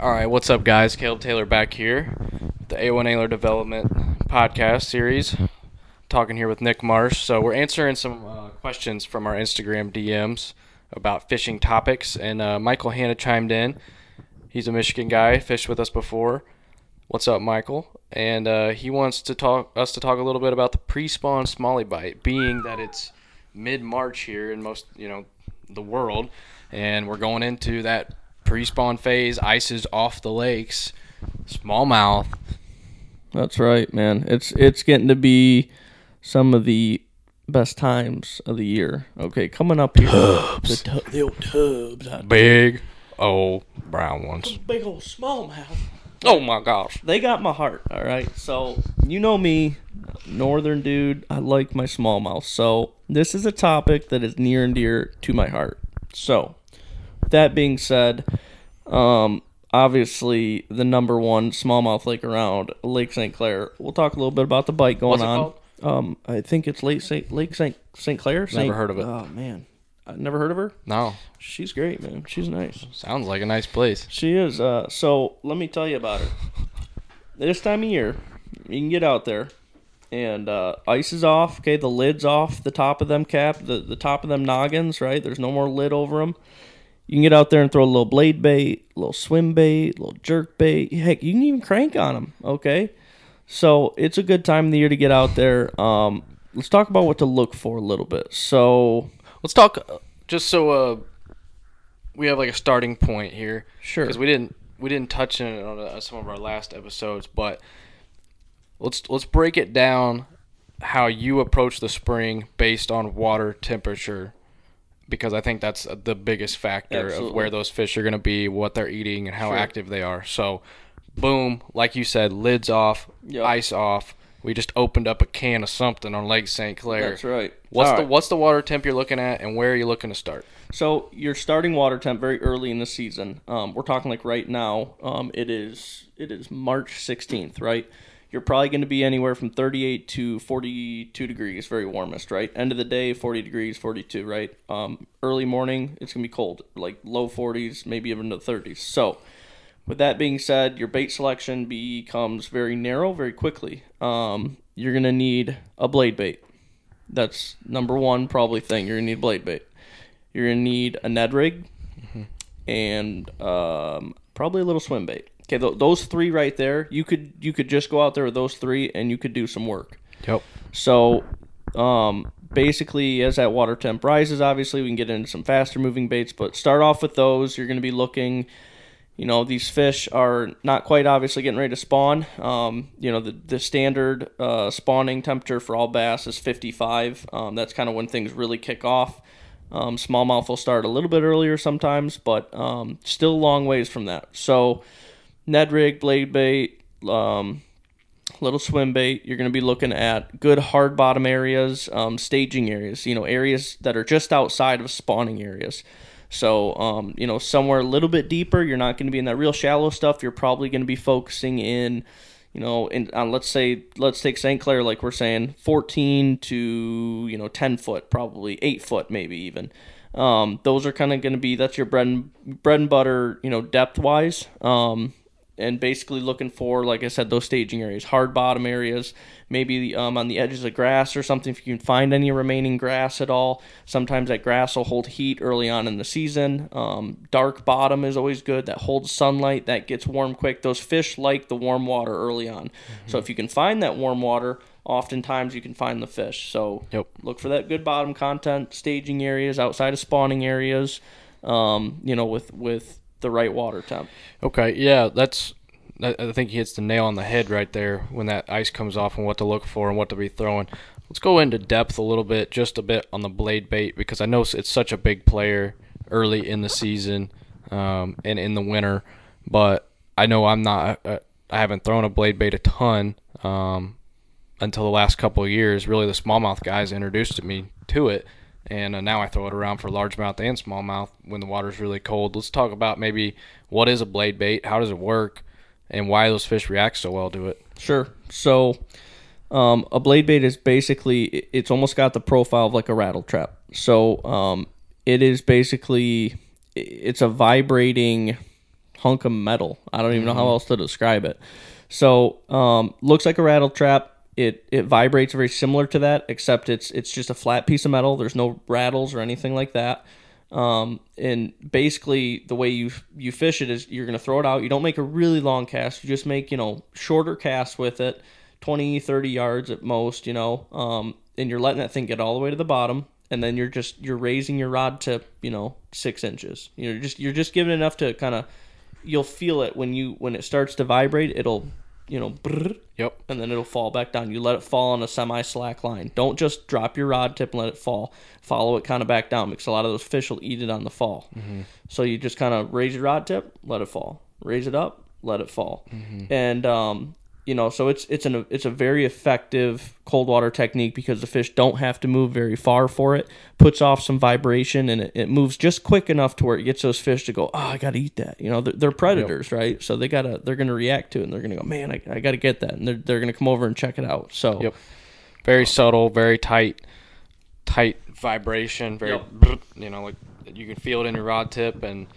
All right, what's up, guys? Caleb Taylor back here, the A1 Ailer Development podcast series. Talking here with Nick Marsh. So we're answering some uh, questions from our Instagram DMs about fishing topics, and uh, Michael Hanna chimed in. He's a Michigan guy, fished with us before. What's up, Michael? And uh, he wants to talk us to talk a little bit about the pre-spawn smallie bite, being that it's mid-March here in most, you know, the world, and we're going into that pre-spawn phase. Ice is off the lakes, smallmouth. That's right, man. It's it's getting to be some of the best times of the year. Okay, coming up here, the, tu- the old tubs, out Big old brown ones. big old smallmouth. Oh my gosh. They got my heart. All right, so you know me, northern dude. I like my smallmouth. So this is a topic that is near and dear to my heart. So that being said, um, obviously the number one smallmouth lake around Lake St. Clair. We'll talk a little bit about the bite going What's it on. called? Um, I think it's Lake St. Lake St. St. Clair. Saint, heard of it. Oh man, I never heard of her. No, She's great, man. She's nice. sounds like a nice place. She is. Uh, so let me tell you about her. This time of year, you can get out there, and uh, ice is off. Okay, the lid's off the top of them cap, the the top of them noggins. Right, there's no more lid over them. You can get out there and throw a little blade bait, a little swim bait, a little jerk bait. Heck, you can even crank on them. Okay, so it's a good time of the year to get out there. Um, let's talk about what to look for a little bit. So Let's talk uh, just so uh, we have like a starting point here. Sure. Because we didn't we didn't touch on it on uh, some of our last episodes, but let's let's break it down how you approach the spring based on water temperature because I think that's the biggest factor of where those fish are going to be, what they're eating, and how Sure. active they are. So, boom, like you said, lids off, Yep. ice off. We just opened up a can of something on Lake St. Clair. that's right. What's All the right. what's the water temp you're looking at, and where are you looking to start? So you're starting water temp very early in the season. Um, we're talking like right now. Um, it is it is March 16th, right? You're probably going to be anywhere from 38 to 42 degrees, very warmest, right? End of the day, 40 degrees, 42, right? Um, early morning, it's going to be cold, like low 40s, maybe even to the 30s. So, with that being said, your bait selection becomes very narrow very quickly. Um, you're going to need a blade bait. That's number one probably thing. You're going to need blade bait. You're gonna need a Ned rig and um, probably a little swim bait. Okay, th- those three right there, you could you could just go out there with those three and you could do some work. Yep. So, um, basically, as that water temp rises, obviously we can get into some faster moving baits. But start off with those. You're going to be looking. You know, these fish are not quite obviously getting ready to spawn. Um, you know, the, the standard uh, spawning temperature for all bass is 55. Um, that's kind of when things really kick off. Um, smallmouth will start a little bit earlier sometimes, but um, still a long ways from that. So, Ned rig, blade bait, um, little swim bait. You're going to be looking at good hard bottom areas, um, staging areas, you know, areas that are just outside of spawning areas. So, um, you know, somewhere a little bit deeper, you're not going to be in that real shallow stuff. You're probably going to be focusing in, you know, in on let's say let's take St. Clair, like we're saying, 14 to you know 10 foot, probably eight foot, maybe even. Um, those are kind of going to be that's your bread and bread and butter, you know, depth wise. Um, and basically looking for, like I said, those staging areas, hard bottom areas, maybe um, on the edges of grass or something. If you can find any remaining grass at all, sometimes that grass will hold heat early on in the season. Um, dark bottom is always good. That holds sunlight. That gets warm quick. Those fish like the warm water early on. So if you can find that warm water, oftentimes you can find the fish. So Yep. look for that good bottom content, staging areas outside of spawning areas. Um, you know, with with the right water temp. Okay, yeah, that's. I think he hits the nail on the head right there when that ice comes off and what to look for and what to be throwing. Let's go into depth a little bit, just a bit on the blade bait because I know it's such a big player early in the season um, and in the winter. But I know I'm not. Uh, I haven't thrown a blade bait a ton um, until the last couple of years. Really, the smallmouth guys introduced me to it, and uh, now I throw it around for largemouth and smallmouth when the water's really cold. Let's talk about maybe what is a blade bait, how does it work, and why those fish react so well to it. Sure. So, um, a blade bait is basically it's almost got the profile of like a rattle trap. So, um, it is basically it's a vibrating hunk of metal. I don't even know how else to describe it. So um, looks like a rattle trap. It it vibrates very similar to that, except it's it's just a flat piece of metal. There's no rattles or anything like that. Um, and basically, the way you you fish it is you're gonna throw it out. You don't make a really long cast. You just make you know shorter casts with it, 20, 30 yards at most. You know, um, and you're letting that thing get all the way to the bottom, and then you're just you're raising your rod to you know, six inches. You're just you're just giving enough to kind of you'll feel it when you when it starts to vibrate. It'll you know, brrr, Yep. and then it'll fall back down. You let it fall on a semi slack line. Don't just drop your rod tip and let it fall. Follow it kind of back down because a lot of those fish will eat it on the fall. So you just kind of raise your rod tip, let it fall. Raise it up, let it fall. And um, you know, so it's it's an it's a very effective cold water technique because the fish don't have to move very far for it. Puts off some vibration and it, it moves just quick enough to where it gets those fish to go, oh, I got to eat that. You know, they're, they're predators, right? So they gotta they're gonna react to it and they're gonna go, man, I, I got to get that, and they're they're gonna come over and check it out. So Yep. Very subtle, very tight, tight vibration. Very, Yep. you know, like you can feel it in your rod tip, and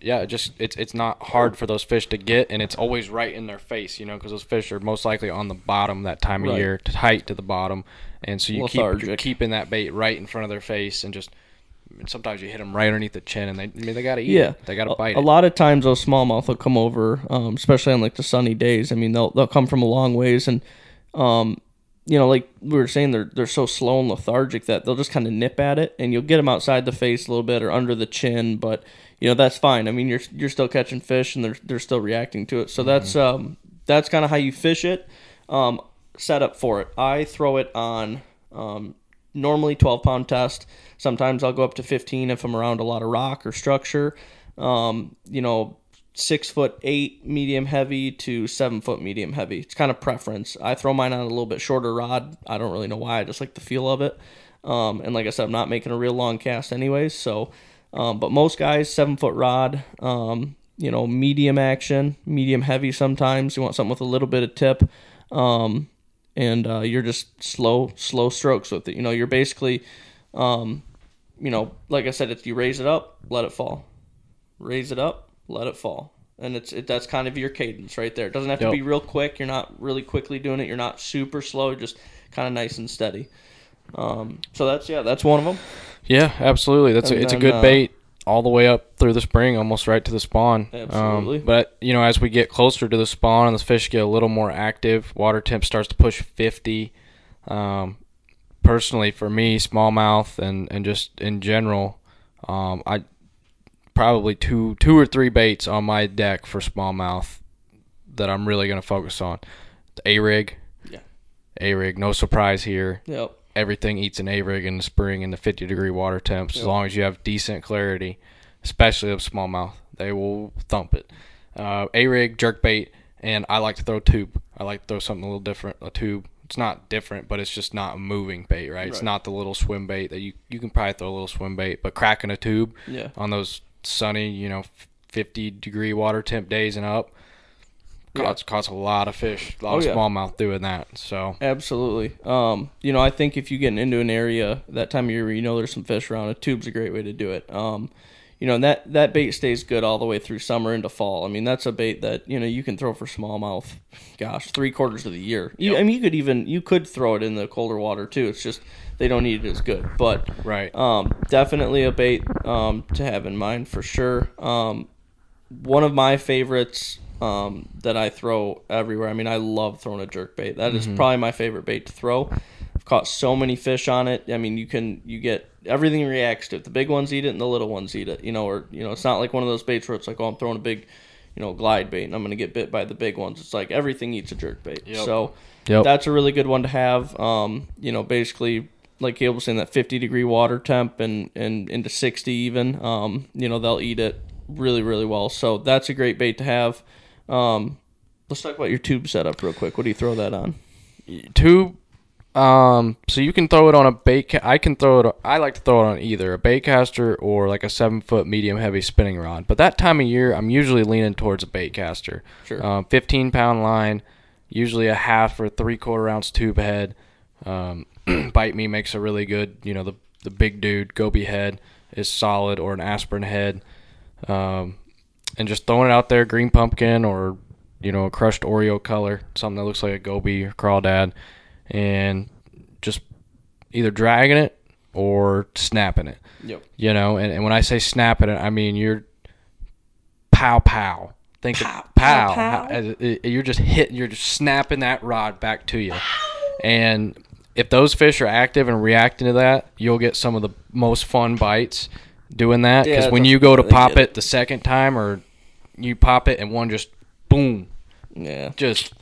yeah, just it's it's not hard for those fish to get, and it's always right in their face, you know, because those fish are most likely on the bottom that time of Right. year, tight to the bottom, and so you keep keeping that bait right in front of their face, and just and sometimes you hit them right underneath the chin, and they I mean, they gotta eat Yeah, it, they gotta a, bite a it. lot of times those smallmouth will come over, um, especially on like the sunny days. I mean, they'll they'll come from a long ways, and um, you know, like we were saying, they're they're so slow and lethargic that they'll just kind of nip at it, and you'll get them outside the face a little bit or under the chin, but you know that's fine. I mean, you're you're still catching fish, and they're they're still reacting to it. So that's um that's kind of how you fish it. Um, setup for it. I throw it on um, normally 12 pound test. Sometimes I'll go up to 15 if I'm around a lot of rock or structure. Um, you know, six foot eight medium heavy to seven foot medium heavy. It's kind of preference. I throw mine on a little bit shorter rod. I don't really know why. I just like the feel of it. Um, and like I said, I'm not making a real long cast anyways. So, um, but most guys, seven foot rod, um, you know, medium action, medium heavy sometimes. You want something with a little bit of tip. Um, and uh, you're just slow, slow strokes with it. You know, you're basically, um, you know, like I said, if you raise it up, let it fall, raise it up, let it fall, and it's it, that's kind of your cadence right there. It doesn't have to Yep. be real quick. You're not really quickly doing it. You're not super slow. Just kind of nice and steady. Um, so that's yeah, that's one of them. Yeah, absolutely. That's a, it's a good uh, bait all the way up through the spring, almost right to the spawn. Absolutely. Um, but you know, as we get closer to the spawn and the fish get a little more active, water temp starts to push 50. Um, personally, for me, smallmouth and and just in general, um, I probably two two or three baits on my deck for smallmouth that I'm really going to focus on. A rig. Yeah. A rig, no surprise here Yep. everything eats an A rig in the spring in the 50 degree water temps. As long as you have decent clarity, especially of smallmouth, they will thump it. Uh, A rig, jerk bait, and I like to throw tube. I like to throw something a little different. A tube. It's not different, but it's just not a moving bait, right? It's not the little swim bait that you you can probably throw a little swim bait, but cracking a tube Yeah. on those sunny, you know, 50 degree water temp days and up. Yeah. Caught, caught a lot of fish, a lot Oh, of yeah. smallmouth doing that. So Absolutely. Um, you know, I think if you get into an area that time of year where you know there's some fish around, a tube's a great way to do it. Um, you know, and that that bait stays good all the way through summer into fall. I mean, that's a bait that you know you can throw for smallmouth. Gosh, three quarters of the year. You, I mean, you could even you could throw it in the colder water too. It's just they don't eat it as good. But right, um, definitely a bait um, to have in mind for sure. Um, one of my favorites um, that I throw everywhere. I mean, I love throwing a jerk bait. That is probably my favorite bait to throw. I've caught so many fish on it. I mean, you can you get everything reacts to it. The big ones eat it, and the little ones eat it. You know, or you know, it's not like one of those baits where it's like, oh, I'm throwing a big, you know, glide bait, and I'm gonna get bit by the big ones. It's like everything eats a jerk bait. Yep. So Yep. that's a really good one to have. Um, you know, basically, like Caleb was saying, that 50 degree water temp and, and into 60 even. Um, you know, they'll eat it really, really well. So that's a great bait to have. Um, let's talk about your tube setup real quick. What do you throw that on? tube. Um, so you can throw it on a bait. Ca- I can throw it. I like to throw it on either a bait caster or like a seven foot medium heavy spinning rod. But that time of year, I'm usually leaning towards a bait caster. Sure. Um, 15 pound line, usually a half or three quarter ounce tube head. Um, bite me makes a really good. You know the the big dude goby head is solid or an aspirin head. Um, and just throwing it out there, green pumpkin or you know a crushed Oreo color, something that looks like a goby or crawdad, and just either dragging it or snapping it. Yep. You know, and, and when I say snapping it, I mean you're pow pow. Think Pow, of pow. pow, pow. How- You're just hitting. You're just snapping that rod back to you, and if those fish are active and reacting to that, you'll get some of the most fun bites doing that. Because Yeah, when you go to pop get it the second time, or you pop it and one just boom, Yeah. just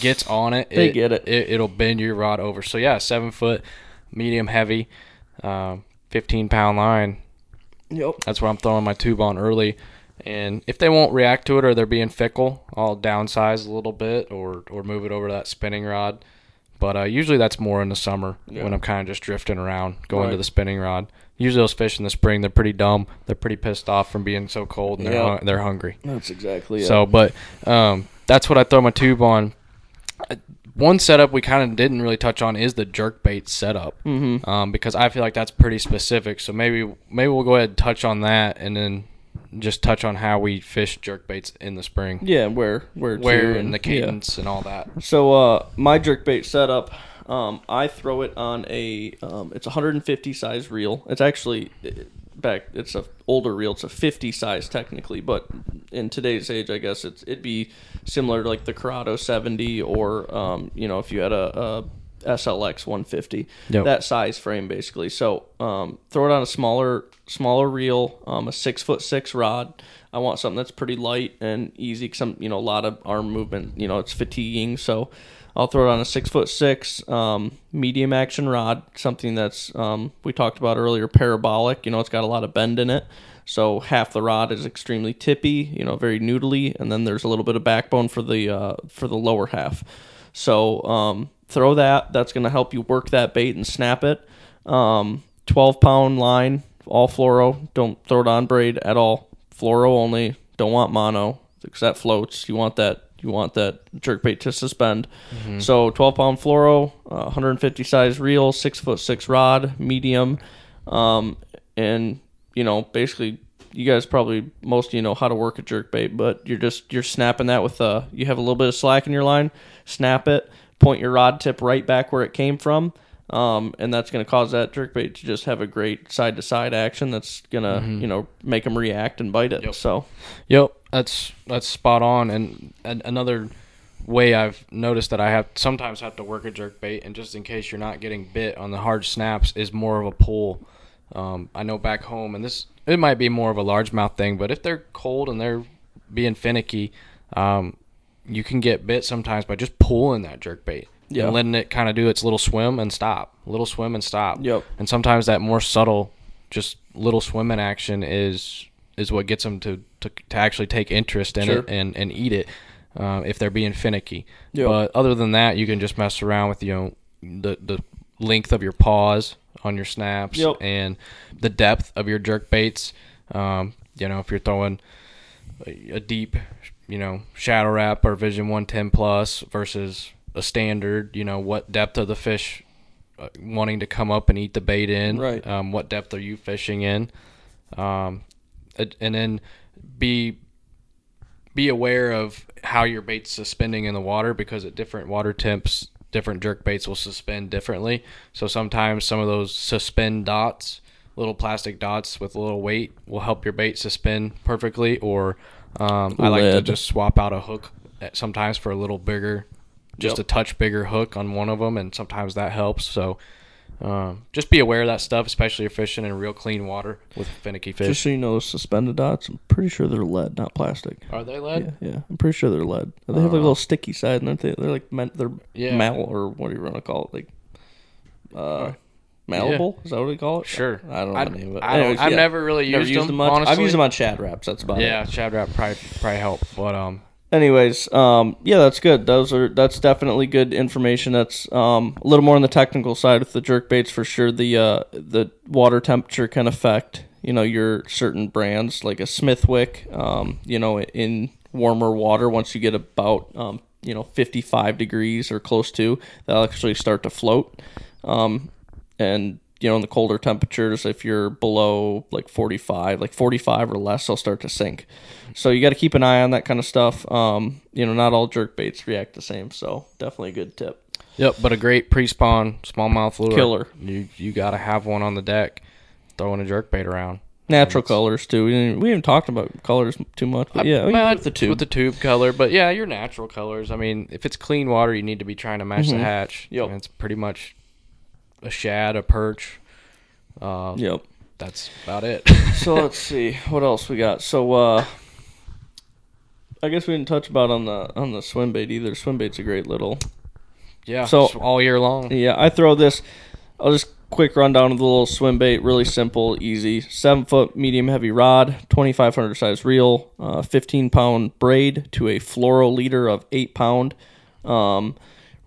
gets on it. They get it. it. will bend your rod over. So yeah, seven foot, medium heavy, um, fifteen pound line. Yep. That's what I'm throwing my tube on early. And if they won't react to it or they're being fickle, I'll downsize a little bit or or move it over to that spinning rod. But uh, usually that's more in the summer Yeah. when I'm kind of just drifting around, going to the spinning rod. Usually those fish in the spring, they're pretty dumb. They're pretty pissed off from being so cold and they're Yeah. hun- they're hungry. That's exactly it. So, but um, that's what I throw my tube on. Uh, One setup we kind of didn't really touch on is the jerk bait setup, Mhm. um, because I feel like that's pretty specific. So maybe maybe we'll go ahead and touch on that, and then just touch on how we fish jerk baits in the spring, yeah, where where where and the yeah. cadence and all that. So uh, my jerkbait setup, um, I throw it on a um, it's a 150 size reel. It's actually back. It's a older reel. It's a 50 size technically, but in today's age, I guess it's it'd be similar to like the Curado 70 or um, you know if you had a, a SLX 150 Yep. that size frame basically. So um, throw it on a smaller smaller reel, um, a six foot six rod. I want something that's pretty light and easy. I'm, you know, a lot of arm movement. You know, it's fatiguing. So I'll throw it on a six foot six um, medium action rod. Something that's um, we talked about earlier, parabolic. You know, it's got a lot of bend in it. So half the rod is extremely tippy. You know, very noodly, and then there's a little bit of backbone for the uh, for the lower half. So um, throw that. That's going to help you work that bait and snap it. Um, 12 pound line, all fluoro. Don't throw it on braid at all. Fluoro only. Don't want mono because that floats. You want that. You want that jerk bait to suspend. So 12 pound fluoro, uh, 150 size reel, six foot six rod, medium, um, and you know basically you guys probably most of you know how to work a jerk bait, but you're just you're snapping that with uh you have a little bit of slack in your line, snap it, point your rod tip right back where it came from, um, and that's going to cause that jerk bait to just have a great side to side action. That's gonna you know make them react and bite it. Yep. So Yep, that's that's spot on. And, and another way I've noticed that I have sometimes have to work a jerk bait, and just in case you're not getting bit on the hard snaps, is more of a pull. Um, I know back home, and this it might be more of a largemouth thing, but if they're cold and they're being finicky, um, you can get bit sometimes by just pulling that jerk bait Yeah. and letting it kind of do its little swim and stop, little swim and stop. Yep. And sometimes that more subtle, just little swim swimming action is is what gets them to, to, to actually take interest in Sure. it and, and eat it uh, if they're being finicky. Yep. But other than that, you can just mess around with you know the the length of your pause on your snaps Yep. and the depth of your jerk baits. Um, you know, if you're throwing a, a deep, you know, Shad Rap or Vision 110 plus versus a standard, you know, what depth of the fish uh, wanting to come up and eat the bait in? Right. Um, what depth are you fishing in? Um, and and then be be aware of how your bait's suspending in the water because at different water temps, different jerk baits will suspend differently. So sometimes some of those suspend dots, little plastic dots with a little weight, will help your bait suspend perfectly. Or um, I like to just swap out a hook at- sometimes for a little bigger, just Yep. a touch bigger hook on one of them, and sometimes that helps. So. Um, just be aware of that stuff, especially if you're fishing in real clean water with finicky fish. just so you know, suspended dots. I'm pretty sure they're lead, not plastic. Are they lead? Yeah, yeah. I'm pretty sure they're lead. They have like a little sticky side, and they? They're like meant. They're Yeah. mal or what do you want to call it? Like, uh, malleable. Is that what they call it? Sure. I don't know I, the name of it. I don't, I've yeah. never really Never used, them, much. honestly. I've used them on Shad Raps. That's about it. Yeah, Shad Rap probably probably help, but um, Anyways, um, yeah, that's good. Those are that's definitely good information. That's um, a little more on the technical side with the jerk baits for sure. The uh, the water temperature can affect you know your certain brands like a Smithwick. Um, you know, in warmer water, once you get about um, you know 55 degrees or close to, they'll actually start to float. Um, and you know in the colder temperatures if you're below like 45 like 45 or less they'll start to sink so you got to keep an eye on that kind of stuff um, you know not all jerk baits react the same so definitely a good tip Yep, but a great pre-spawn smallmouth lure. Killer. You you got to have one on the deck, throwing a jerk bait around. natural colors too we didn't, we haven't talked about colors too much but yeah can put the tube with the tube color, but yeah, your natural colors. I mean, if it's clean water, you need to be trying to match the hatch. Mm-hmm. Yep. And it's pretty much a shad, a perch. Uh, yep That's about it. so let's see what else we got. So uh I guess we didn't touch about on the on the swim bait either. Swim bait's a great little. yeah. So- all year long. Yeah, I throw this. I'll just quick rundown of the little swim bait. Really simple, easy. Seven foot medium heavy rod, twenty five hundred size reel, uh, fifteen pound braid to a fluoro leader of eight pound. Um,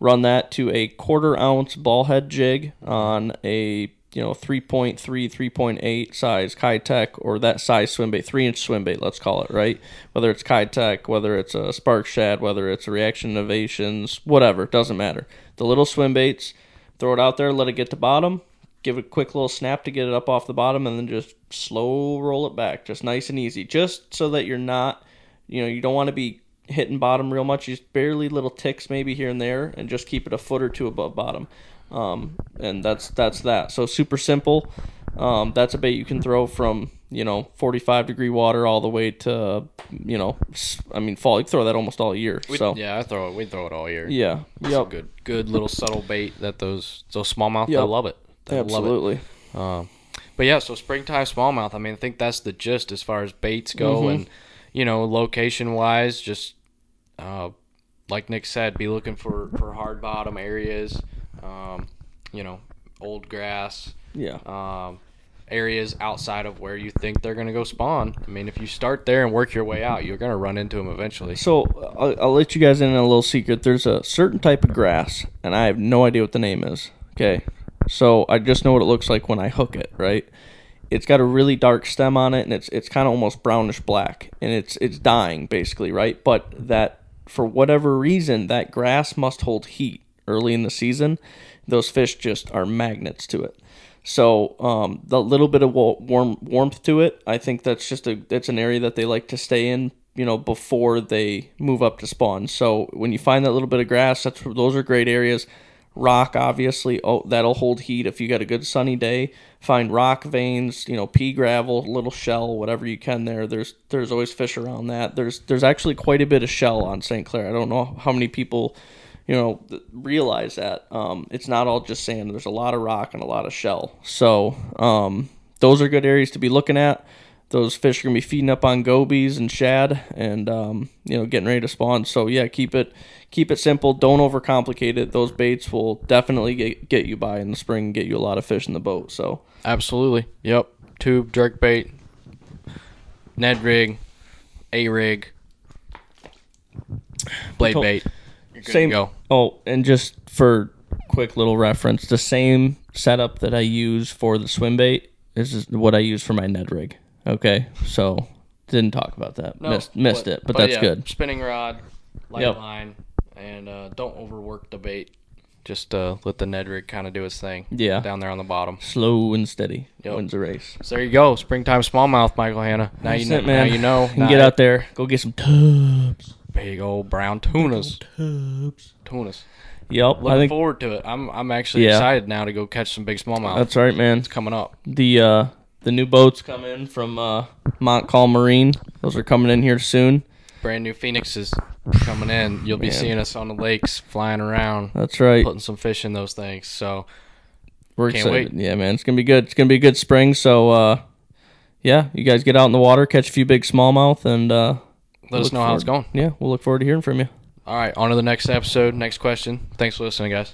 run that to a quarter ounce ball head jig on a you know 3.3 3.8 size Keitech or that size swim bait 3 inch swim bait let's call it right? Whether it's Keitech whether it's a spark shad whether it's a reaction innovations whatever doesn't matter. The little swim baits throw it out there let it get to bottom give it a quick little snap to get it up off the bottom and then just slow roll it back just nice and easy. Just so that you're not you know you don't want to be hitting bottom real much just barely little ticks maybe here and there and just keep it a foot or two above bottom um, and that's that's that so super simple um, that's a bait you can throw from you know 45 degree water all the way to you know I mean fall you throw that almost all year We- so yeah, I throw it. We throw it all year. yeah yep good, good little subtle bait that those those smallmouth Yep. they love it. They love it. absolutely Um, but yeah, so springtime smallmouth. I mean, I think that's the gist as far as baits go, Mm-hmm. and you know, location wise, just uh, like Nick said, be looking for for hard bottom areas. Um, you know, old grass. yeah Um, areas outside of where you think they're going to go spawn. I mean, if you start there and work your way out, you're going to run into them eventually. So I'll, I'll let you guys in on a little secret. There's a certain type of grass, and I have no idea what the name is. Okay, so I just know what it looks like when I hook it. Right, it's got a really dark stem on it, and it's it's kind of almost brownish black, and it's it's dying basically. Right, but that for whatever reason that grass must hold heat early in the season. Those fish just are magnets to it. So um, the little bit of warm warmth to it, I think that's just a that's an area that they like to stay in. You know, before they move up to spawn. So when you find that little bit of grass, that's those are great areas. Rock, obviously, oh that'll hold heat if you got a good sunny day. Find rock veins, you know, pea gravel, little shell, whatever you can there. There's there's always fish around that. There's there's actually quite a bit of shell on St. Clair. I don't know how many people you know, realize that um, it's not all just sand. There's a lot of rock and a lot of shell. So um, those are good areas to be looking at. Those fish are gonna be feeding up on gobies and shad, and um, you know, getting ready to spawn. So yeah, keep it keep it simple. Don't overcomplicate it. Those baits will definitely get get you by in the spring, and get you a lot of fish in the boat. So Absolutely. Yep. Tube, jerk bait, Ned rig, A rig, blade bait. You're good Same- to go. Oh, and just for quick little reference, the same setup that I use for the swim bait is is what I use for my Ned rig. Okay, so didn't talk about that. missed missed it, but, that's yeah, good. Spinning rod, light Yep. line, and uh, don't overwork the bait. Just uh, let the Ned rig kind of do its thing. Yeah. Down there on the bottom. Slow and steady Yep. wins the race. So there you go. Springtime smallmouth, Michael Hanna. Now you know. man. Now you know. You can get out there, go get some tubs. Big old brown tunas. Tubs. Tunas. Yep, Looking think forward to it. I'm I'm actually Yeah. excited now to go catch some big smallmouth. that's right, man. it's coming up. The uh, the new boats come in from uh, Montcalm Marine. Those are coming in here soon. Brand new phoenixes coming in. You'll be Man. seeing us on the lakes flying around, That's right. putting some fish in those things. So We're Can't excited. Yeah, man, it's gonna be good. It's gonna be a good spring. So, uh, yeah, you guys get out in the water, catch a few big smallmouth, and uh, let us look know how it's going. Yeah, we'll look forward to hearing from you. All right, on to the next episode. Next question. Thanks for listening, guys.